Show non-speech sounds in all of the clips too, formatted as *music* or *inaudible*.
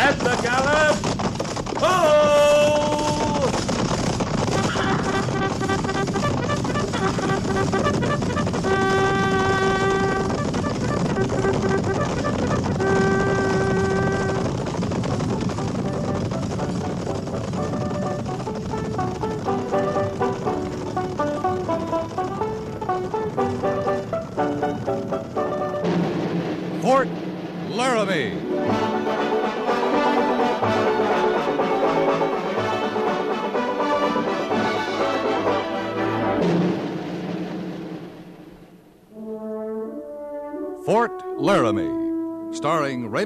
At the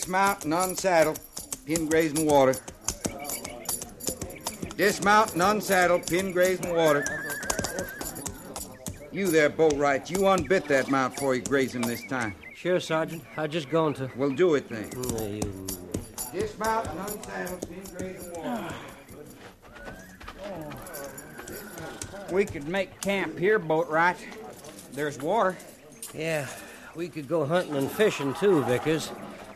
Dismount and unsaddle. Pin grazing water. Dismount and unsaddle. Pin grazing water. You there, Boatwright. You unbit that mount before you graze him this time. Sure, Sergeant. I just going to. We'll do it then. Mm, you- Dismount and unsaddle. Pin grazing water. We could make camp here, Boatwright. There's water. Yeah, we could go hunting and fishing too, Vickers.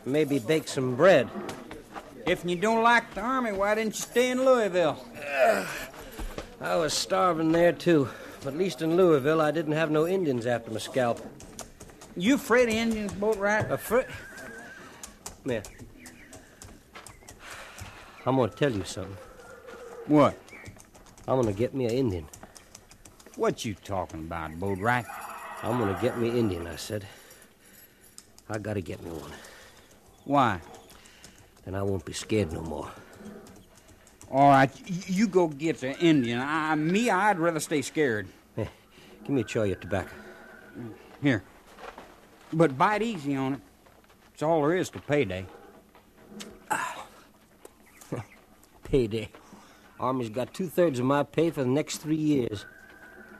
Maybe bake some bread. If you don't like the army, why didn't you stay in Louisville? *sighs* I was starving there too. But at least in Louisville, I didn't have no Indians after my scalp. You afraid of Indians, Boatwright? Afraid? Man, I'm gonna tell you something. What? I'm gonna get me an Indian. What you talking about, Boatwright? I'm gonna get me Indian. I said. I gotta get me one. Why? Then I won't be scared no more. All right, you go get the Indian. I, me, I'd rather stay scared. Hey, give me a chaw of tobacco. Here. But bite easy on it. It's all there is to payday. *laughs* Payday. Army's got two thirds of my pay for the next three years.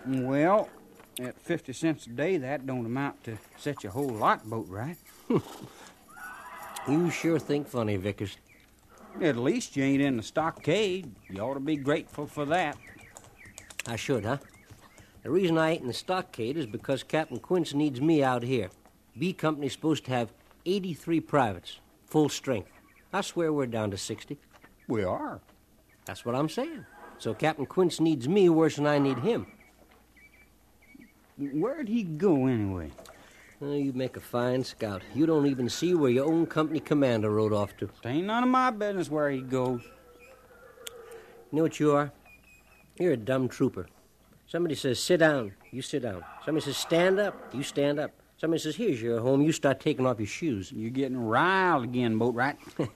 Well, at 50 cents a day, that don't amount to such a whole lot, Boatwright. *laughs* You sure think funny, Vickers. At least you ain't in the stockade. You ought to be grateful for that. I should, huh? The reason I ain't in the stockade is because Captain Quince needs me out here. B Company's supposed to have 83 privates, full strength. I swear we're down to 60. We are. That's what I'm saying. So Captain Quince needs me worse than I need him. Where'd he go anyway? Oh, you make a fine scout. You don't even see where your own company commander rode off to. It ain't none of my business where he goes. You know what you are? You're a dumb trooper. Somebody says, sit down. You sit down. Somebody says, stand up. You stand up. Somebody says, here's your home. You start taking off your shoes. You're getting riled again, Boatwright. *laughs*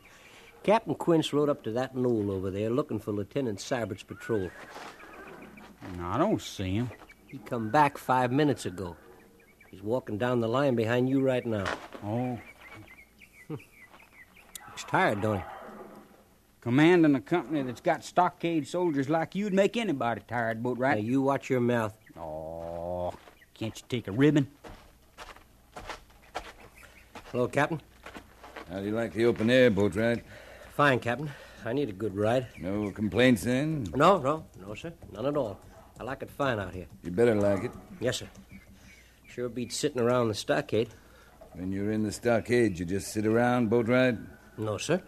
Captain Quince rode up to that knoll over there looking for Lieutenant Sybert's patrol. no, I don't see him. He come back five minutes ago. He's walking down the line behind you right now. Oh, *laughs* Looks tired, don't he? Commanding a company that's got stockade soldiers like you'd make anybody tired, boat Now, right? you watch your mouth. Oh, can't you take a ribbon? Hello, Captain. How do you like the open air Boatwright? Fine, Captain. I need a good ride. No complaints then? No, no, no, sir. None at all. I like it fine out here. You better like it. Yes, sir. Sure beats sitting around the stockade. When you're in the stockade, you just sit around, Boatwright? No, sir.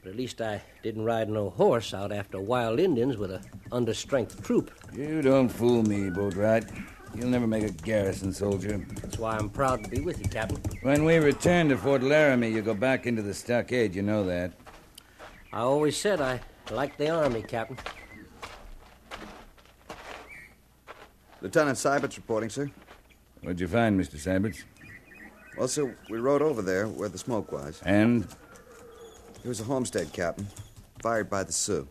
But at least I didn't ride no horse out after wild Indians with a understrength troop. You don't fool me, Boatwright. You'll never make a garrison soldier. That's why I'm proud to be with you, Captain. When we return to Fort Laramie, you go back into the stockade. You know that. I always said I liked the Army, Captain. Lieutenant Sybert's reporting, sir. What'd you find, Mr. Syberts? Well, sir, we rode over there where the smoke was. And It was a homestead, Captain. Fired by the Sioux.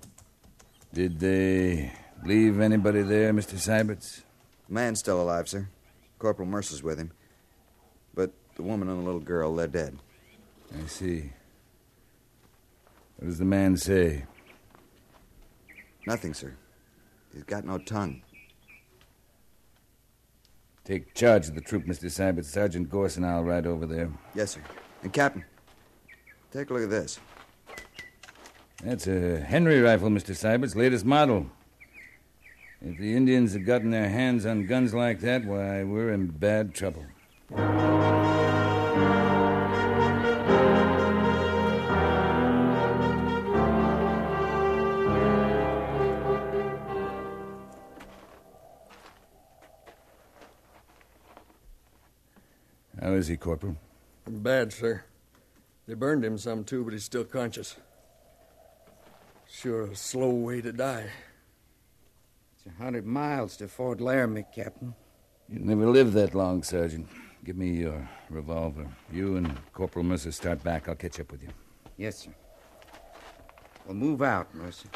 did they leave anybody there, Mr. Syberts? The man's still alive, sir. Corporal Mercer's with him. But the woman and the little girl, they're dead. I see. What does the man say? Nothing, sir. He's got no tongue. Take charge of the troop, Mr. Syberts. Sergeant Gorse and I'll ride over there. Yes, sir. And, Captain, take a look at this. That's a Henry rifle, Mr. Syberts, latest model. If the Indians had gotten their hands on guns like that, why, we're in bad trouble. Is he, Corporal? Bad, sir. They burned him some, too, but he's still conscious. Sure a slow way to die. It's a hundred miles to Fort Laramie, Captain. You never lived that long, Sergeant. Give me your revolver. You and Corporal Mercer start back. I'll catch up with you. Yes, sir. Well, move out, Mercer.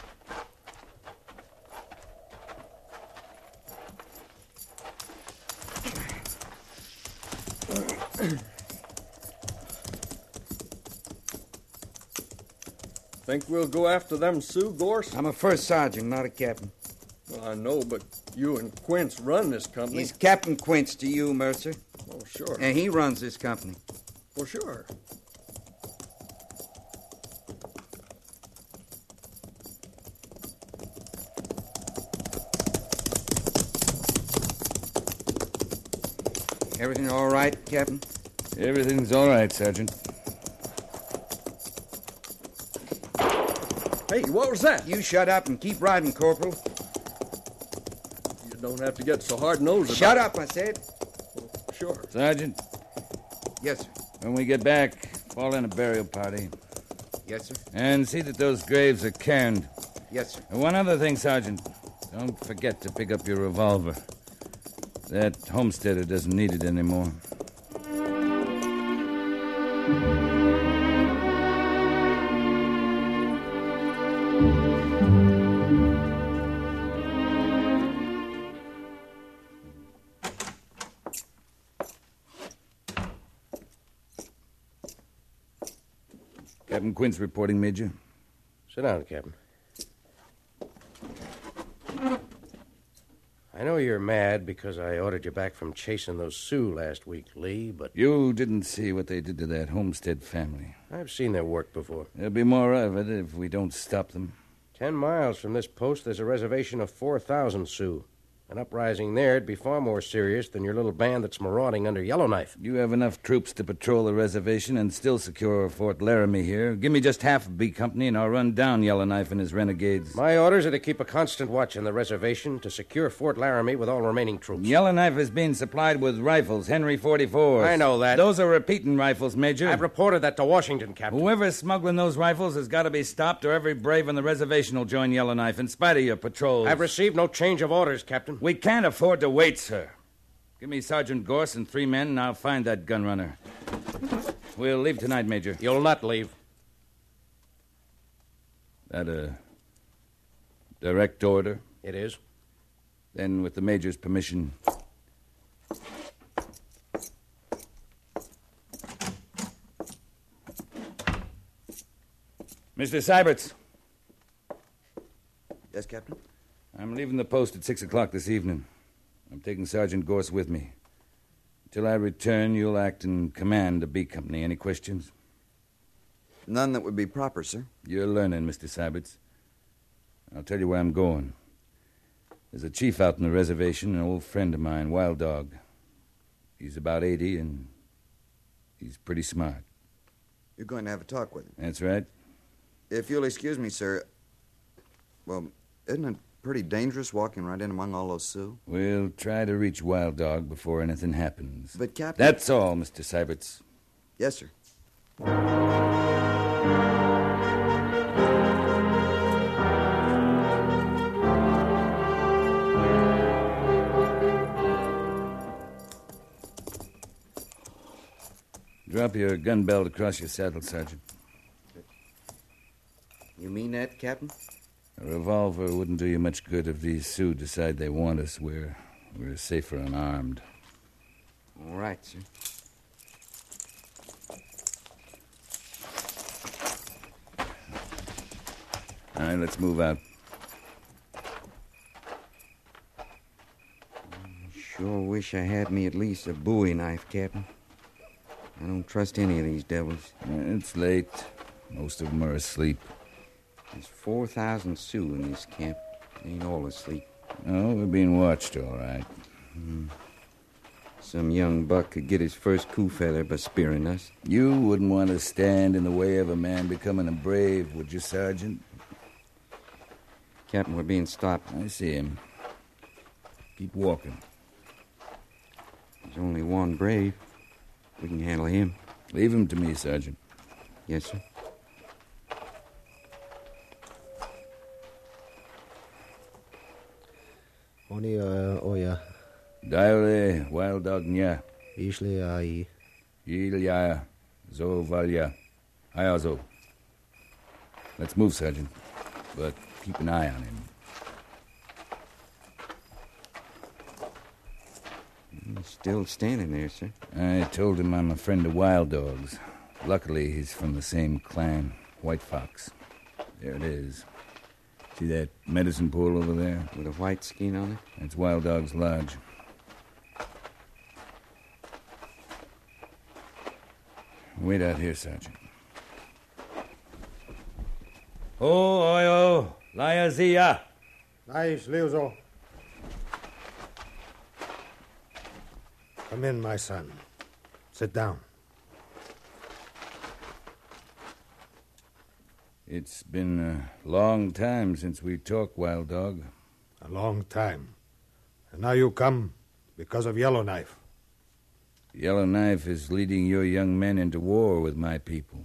Think we'll go after them Sioux, Gorse? I'm a first sergeant, not a captain. Well, I know, but you and Quince run this company. He's Captain Quince to you, Mercer. Oh, sure. And he runs this company. For sure. Everything all right, Captain? Everything's all right, Sergeant. Hey, what was that? You shut up and keep riding, Corporal. You don't have to get so hard nosed. Shut up, I said. Sure. Sergeant, Yes, sir. when we get back, fall in a burial party. Yes, sir. And see that those graves are cairned. Yes, sir. And one other thing, Sergeant. Don't forget to pick up your revolver. That homesteader doesn't need it anymore. Quince reporting, Major. Sit down, Captain. I know you're mad because I ordered you back from chasing those Sioux last week, Lee, but You didn't see what they did to that Homestead family. I've seen their work before. There'll be more of it if we don't stop them. Ten miles from this post, there's a reservation of 4,000 Sioux. An uprising there'd be far more serious than your little band that's marauding under Yellowknife. You have enough troops to patrol the reservation and still secure Fort Laramie here. Give me just half of B Company, and I'll run down Yellowknife and his renegades. My orders are to keep a constant watch on the reservation to secure Fort Laramie with all remaining troops. Yellowknife is being supplied with rifles, Henry 44s. I know that. Those are repeating rifles, Major. I've reported that to Washington, Captain. Whoever's smuggling those rifles has got to be stopped, or every brave on the reservation will join Yellowknife, in spite of your patrols. I've received no change of orders, Captain. We can't afford to wait, sir. Give me Sergeant Gorse and three men, and I'll find that gun runner. We'll leave tonight, Major. You'll not leave. That a direct order? It is. Then, with the Major's permission. Mr. Syberts, Yes, Captain? I'm leaving the post at six o'clock this evening. I'm taking Sergeant Gorse with me. Till I return, you'll act in command of B Company. Any questions? None that would be proper, sir. You're learning, Mr. Syberts. I'll tell you where I'm going. There's a chief out on the reservation, an old friend of mine, Wild Dog. He's about 80, and he's pretty smart. You're going to have a talk with him. That's right. If you'll excuse me, sir. Well, isn't it pretty dangerous walking right in among all those Sioux? We'll try to reach Wild Dog before anything happens. But, Captain. That's all, Mr. Syberts. Yes, sir. Drop your gun belt across your saddle, Sergeant. You mean that, Captain? A revolver wouldn't do you much good if these Sioux decide they want us. We're, we're safer unarmed. All right, sir. All right, let's move out. Sure wish I had me at least a bowie knife, Captain. I don't trust any of these devils. It's late. Most of them are asleep. There's 4,000 Sioux in this camp. They ain't all asleep. Oh, we're being watched, all right. Hmm. Some young buck could get his first coup feather by spearing us. You wouldn't want to stand in the way of a man becoming a brave, would you, Sergeant? Captain, we're being stopped. I see him. Keep walking. There's only one brave. We can handle him. Leave him to me, Sergeant. Yes, sir. Oni eh, oja Diale, wild dog nya. išli ai Ilya, zo valya. Ayazo. Let's move, Sergeant. But keep an eye on him. He's still standing there, sir. I told him I'm a friend of Wild Dog's. Luckily, he's from the same clan, White Fox. There it is. See that medicine pool over there? With a white skin on it? That's Wild Dog's lodge. Wait out here, Sergeant. Oh, oyo, Liazia. Nice, Leozo. Come in, my son. Sit down. It's been a long time since we talked, Wild Dog. A long time. And now you come because of Yellowknife. Yellowknife is leading your young men into war with my people.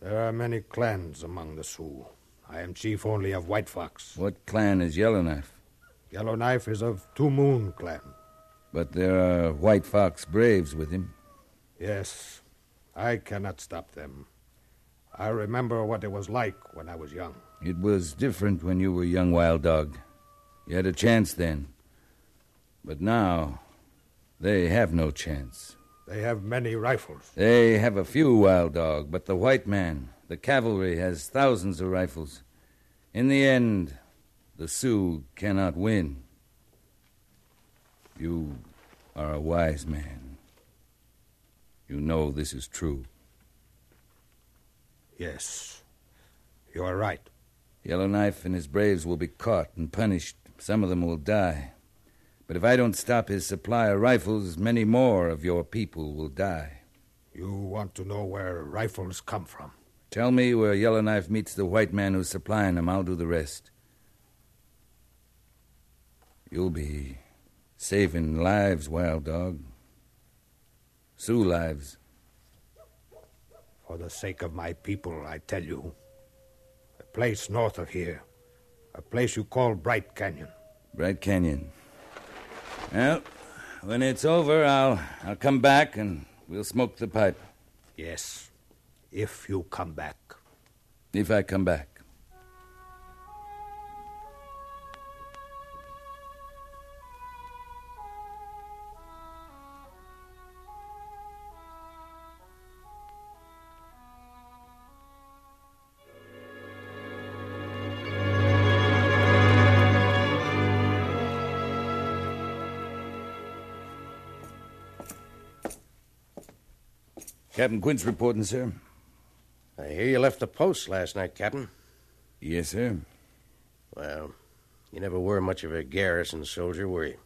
There are many clans among the Sioux. I am chief only of White Fox. What clan is Yellowknife? Yellowknife is of Two Moon clan. But there are White Fox braves with him. Yes, I cannot stop them. I remember what it was like when I was young. It was different when you were young, Wild Dog. You had a chance then. But now, they have no chance. They have many rifles. They have a few, Wild Dog, but the white man, the cavalry, has thousands of rifles. In the end, the Sioux cannot win. You are a wise man. You know this is true. Yes, you are right. Yellowknife and his braves will be caught and punished. Some of them will die. But if I don't stop his supply of rifles, many more of your people will die. You want to know where rifles come from. Tell me where Yellowknife meets the white man who's supplying them. I'll do the rest. You'll be saving lives, Wild Dog. Sioux lives. For the sake of my people, I tell you. A place north of here. A place you call Bright Canyon. Bright Canyon. Well, when it's over, I'll I'll come back and we'll smoke the pipe. Yes, if you come back. If I come back. Captain Quince reporting, sir. I hear you left the post last night, Captain. Yes, sir. Well, you never were much of a garrison soldier, were you?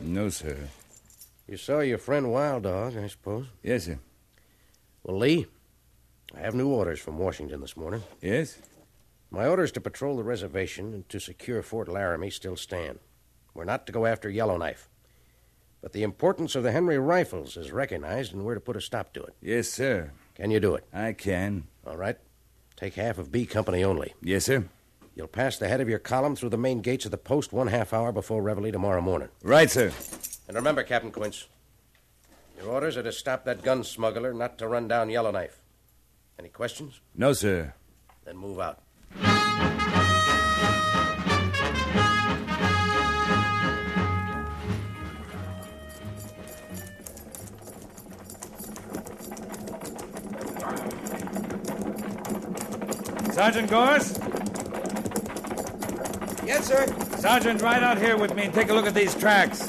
No, sir. You saw your friend Wild Dog, I suppose? Yes, sir. Well, Lee, I have new orders from Washington this morning. Yes? My orders to patrol the reservation and to secure Fort Laramie still stand. We're not to go after Yellowknife. But the importance of the Henry rifles is recognized, and we're to put a stop to it. Yes, sir. Can you do it? I can. All right. Take half of B Company only. Yes, sir. You'll pass the head of your column through the main gates of the post one half hour before Reveille tomorrow morning. Right, sir. And remember, Captain Quince, your orders are to stop that gun smuggler, not to run down Yellowknife. Any questions? No, sir. Then move out. Sergeant Gorse? Yes, sir. Sergeant, ride out here with me and take a look at these tracks.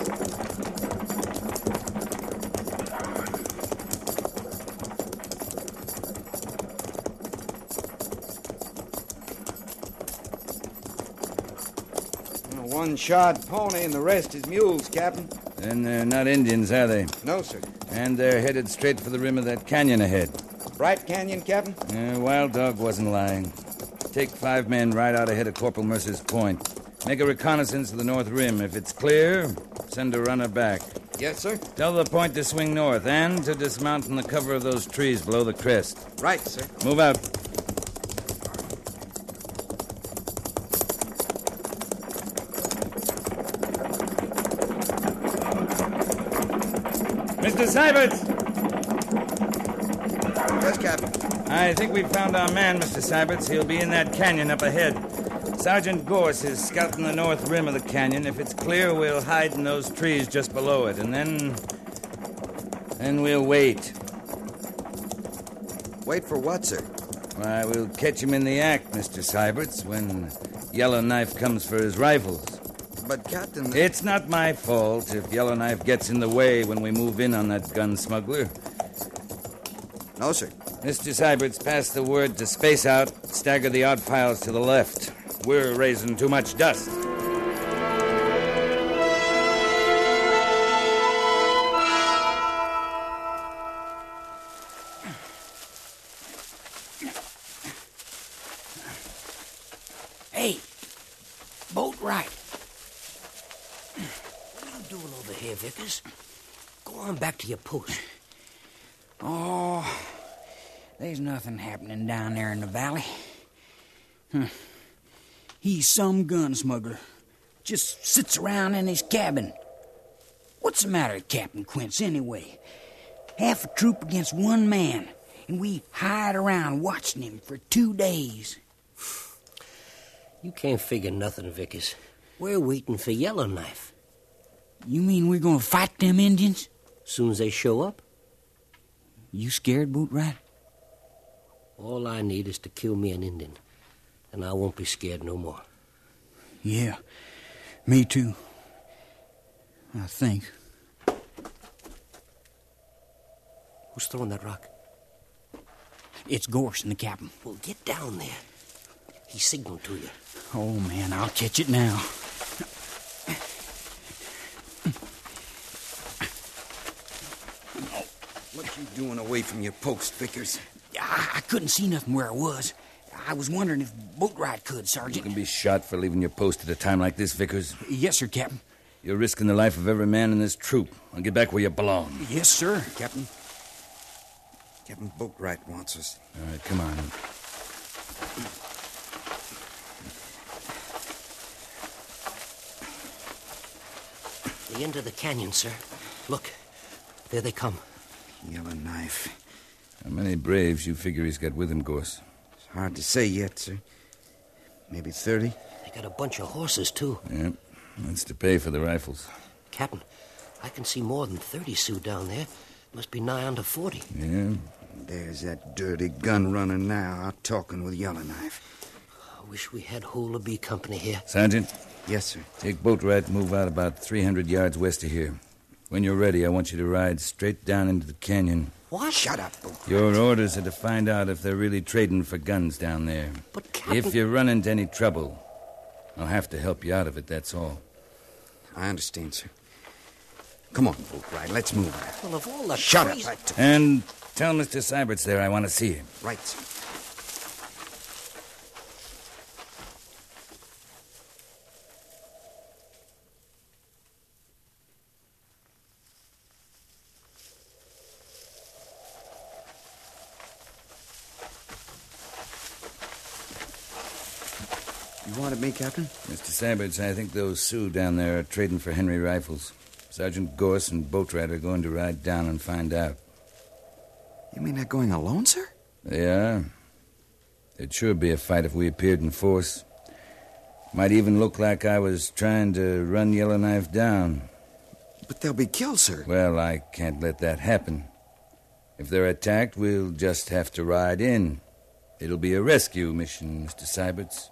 One shod pony and the rest is mules, Captain. Then they're not Indians, are they? No, sir. And they're headed straight for the rim of that canyon ahead. Bright Canyon, Captain? Uh, Wild Dog wasn't lying. Take five men right out ahead of Corporal Mercer's point. Make a reconnaissance of the north rim. If it's clear, send a runner back. Yes, sir. Tell the point to swing north and to dismount in the cover of those trees below the crest. Right, sir. Move out. Mr. Syberts! Yes, Captain. I think we've found our man, Mr. Syberts. He'll be in that canyon up ahead. Sergeant Gorse is scouting the north rim of the canyon. If it's clear, we'll hide in those trees just below it, and then. Then we'll wait. Wait for what, sir? Why, we'll catch him in the act, Mr. Syberts, when Yellowknife comes for his rifles. But, Captain. It's not my fault if Yellowknife gets in the way when we move in on that gun smuggler. No, sir. Mr. Syberts, pass the word to space out, stagger the odd files to the left. We're raising too much dust. Hey, Boatwright. What are you doing over here, Vickers? Go on back to your post. Oh, there's nothing happening down there in the valley. Huh. He's some gun smuggler. Just sits around in his cabin. What's the matter, with Captain Quince, anyway? Half a troop against one man, and we hide around watching him for two days. You can't figure nothing, Vickers. We're waiting for Yellowknife. You mean we're gonna fight them Indians? Soon as they show up, You scared, Boatwright? All I need is to kill me an Indian, and I won't be scared no more. Yeah, me too. I think. Who's throwing that rock? It's Gorse in the captain. Well, get down there. He signaled to you. Oh, man, I'll catch it now. What you doing away from your post, Vickers? I, I couldn't see nothing where I was. I was wondering if Boatwright could, Sergeant. You can be shot for leaving your post at a time like this, Vickers. Yes, sir, Captain. You're risking the life of every man in this troop. Now get back where you belong. Yes, sir, Captain. Captain Boatwright wants us. All right, come on. The end of the canyon, sir. Look, there they come. Yellowknife. How many braves you figure he's got with him, Gorse? It's hard to say yet, sir. Maybe 30. They got a bunch of horses, too. Yep. That's to pay for the rifles. Captain, I can see more than 30 Sioux down there. Must be nigh under 40. Yeah? There's that dirty gun runner now out talking with Yellowknife. I wish we had whole of B Company here. Sergeant, Yes, sir. take boat Boatwright and move out about 300 yards west of here. When you're ready, I want you to ride straight down into the canyon What? Shut up. Your orders are to find out if they're really trading for guns down there. But, Captain... If you run into any trouble, I'll have to help you out of it, that's all. I understand, sir. Come on, Boatwright, let's move. Well, of all the Shut crazy... up. I- And tell Mr. Syberts there I want to see him. Right, sir. You wanted me, Captain? Mr. Syberts, I think those Sioux down there are trading for Henry rifles. Sergeant Gorse and Boatwright are going to ride down and find out. You mean they're going alone, sir? They are. It'd sure be a fight if we appeared in force. Might even look like I was trying to run Yellowknife down. But they'll be killed, sir. Well, I can't let that happen. If they're attacked, we'll just have to ride in. It'll be a rescue mission, Mr. Syberts.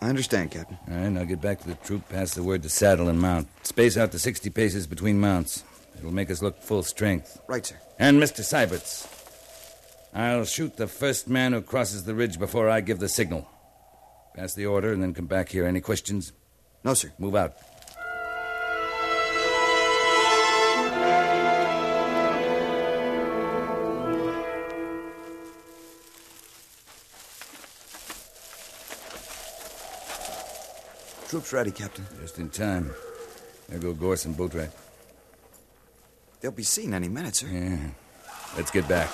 I understand, Captain. All right, now get back to the troop, pass the word to saddle and mount. Space out the 60 paces between mounts. It'll make us look full strength. Right, sir. And Mr. Syberts, I'll shoot the first man who crosses the ridge before I give the signal. Pass the order and then come back here. Any questions? No, sir. Move out. Troops ready, Captain. Just in time. There go Gorse and Boatwright. They'll be seen any minute, sir. Yeah. Let's get back.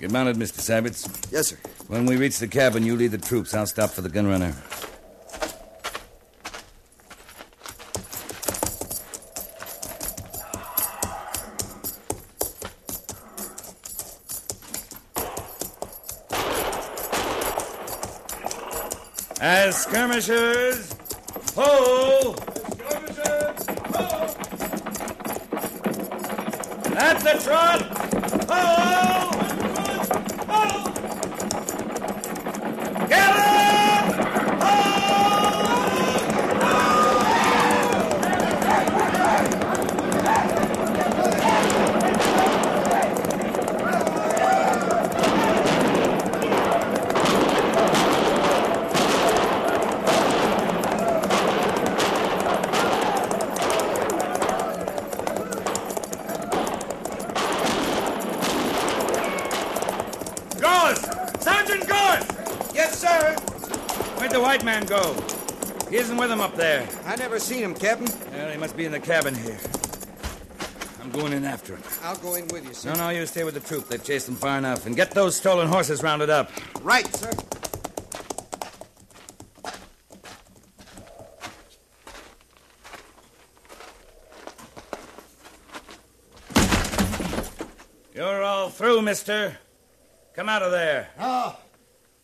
Get mounted, Mr. Syberts. Yes, sir. When we reach the cabin, you lead the troops. I'll stop for the gun skirmishers, man go? He isn't with him up there. I never seen him, Captain. Well, he must be in the cabin here. I'm going in after him. I'll go in with you, sir. No, no, you stay with the troop. They've chased him far enough. And get those stolen horses rounded up. Right, sir. You're all through, mister. Come out of there. No,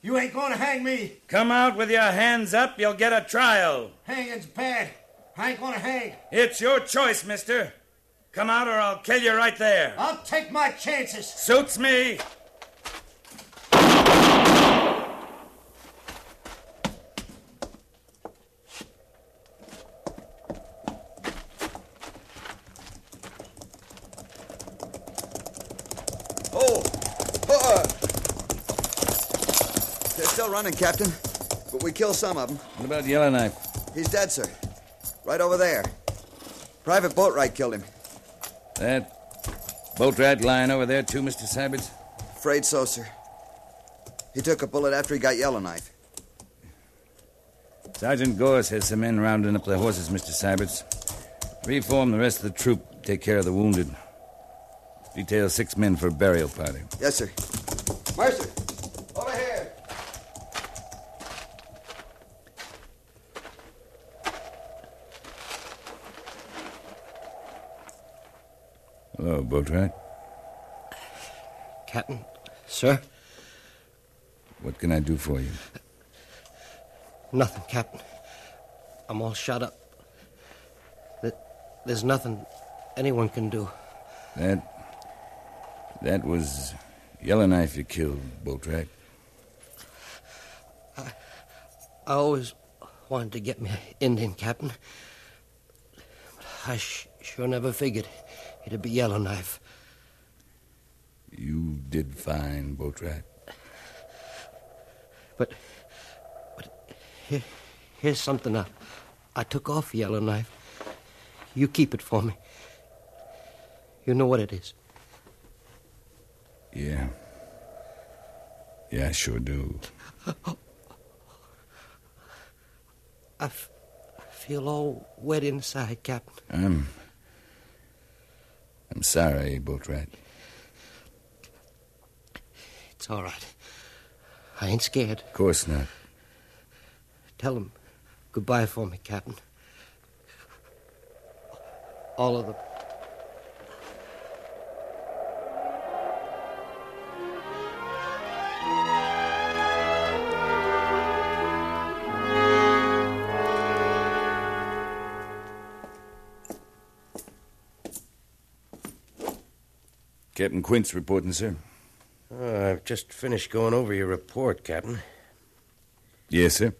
you ain't gonna hang me. Come out with your hands up. You'll get a trial. Hanging's bad. I ain't gonna hang. It's your choice, mister. Come out or I'll kill you right there. I'll take my chances. Suits me. Still running, Captain. But we killed some of them. What about Yellowknife? He's dead, sir. Right over there. Private Boatwright killed him. That Boatwright lying over there, too, Mr. Syberts? Afraid so, sir. He took a bullet after he got Yellowknife. Sergeant Gorse has some men rounding up their horses, Mr. Syberts. Reform the rest of the troop. Take care of the wounded. Detail six men for a burial party. Yes, sir. Mercer, Boatwright. Captain, sir? What can I do for you? Nothing, Captain. I'm all shot up. Th- There's nothing anyone can do. That. That was Yellowknife you killed, Boatwright. I I always wanted to get me an Indian captain. I sh- sure never figured it'd be Yellowknife. You did fine, Boatwright. But, but here, here's something I, I took off Yellowknife. You keep it for me. You know what it is. Yeah. Yeah, I sure do. I, f- I feel all wet inside, Captain. I'm. I'm sorry, Boatwright. It's all right. I ain't scared. Of course not. Tell him goodbye for me, Captain. All of them. Captain Quince reporting, sir. Uh, I've just finished going over your report, Captain. Yes, sir.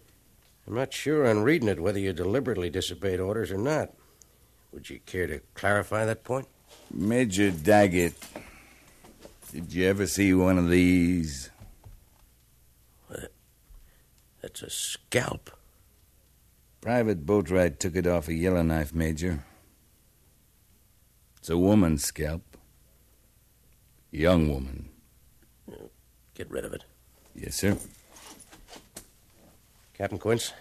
I'm not sure on reading it whether you deliberately disobeyed orders or not. Would you care to clarify that point? Major Daggett, did you ever see one of these? That's a scalp. Private Boatwright took it off a Yellowknife, Major. It's a woman's scalp. Young woman. Get rid of it. Yes, sir. Captain Quince,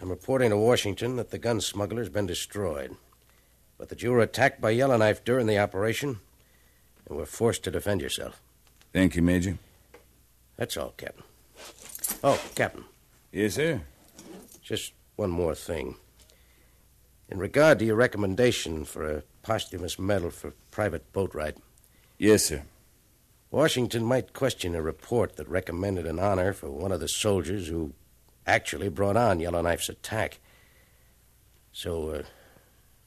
I'm reporting to Washington that the gun smuggler's been destroyed, but that you were attacked by Yellowknife during the operation and were forced to defend yourself. Thank you, Major. That's all, Captain. Oh, Captain. Yes, sir. Just one more thing. In regard to your recommendation for a posthumous medal for Private Boatwright, Yes, sir. Washington might question a report that recommended an honor for one of the soldiers who actually brought on Yellowknife's attack. So, uh,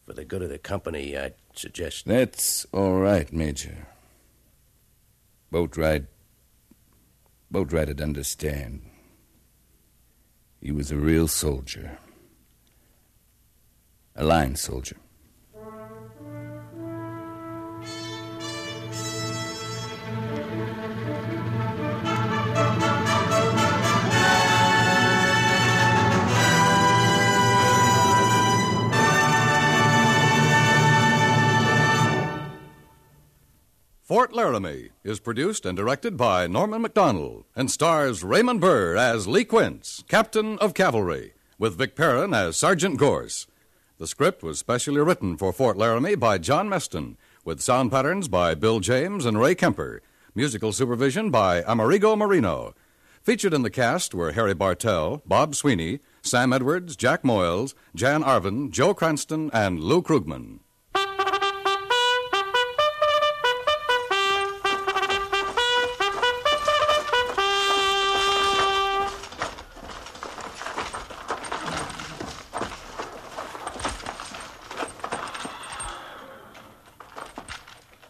for the good of the company, I'd suggest. That's all right, Major. Boatwright. Boatwright'd understand. He was a real soldier. A line soldier. Fort Laramie is produced and directed by Norman McDonald and stars Raymond Burr as Lee Quince, Captain of Cavalry, with Vic Perrin as Sergeant Gorse. The script was specially written for Fort Laramie by John Meston, with sound patterns by Bill James and Ray Kemper, musical supervision by Amerigo Marino. Featured in the cast were Harry Bartell, Bob Sweeney, Sam Edwards, Jack Moyles, Jan Arvan, Joe Cranston, and Lou Krugman.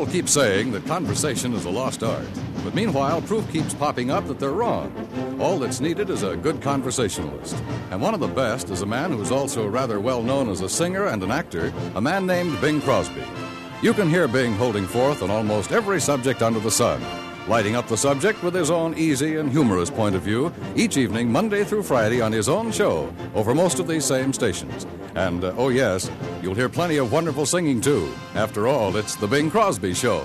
People keep saying that conversation is a lost art, but meanwhile, proof keeps popping up that they're wrong. All that's needed is a good conversationalist. And one of the best is a man who's also rather well known as a singer and an actor, a man named Bing Crosby. You can hear Bing holding forth on almost every subject under the sun, lighting up the subject with his own easy and humorous point of view each evening, Monday through Friday, on his own show over most of these same stations. And, uh, oh, yes, you'll hear plenty of wonderful singing, too. After all, it's The Bing Crosby Show.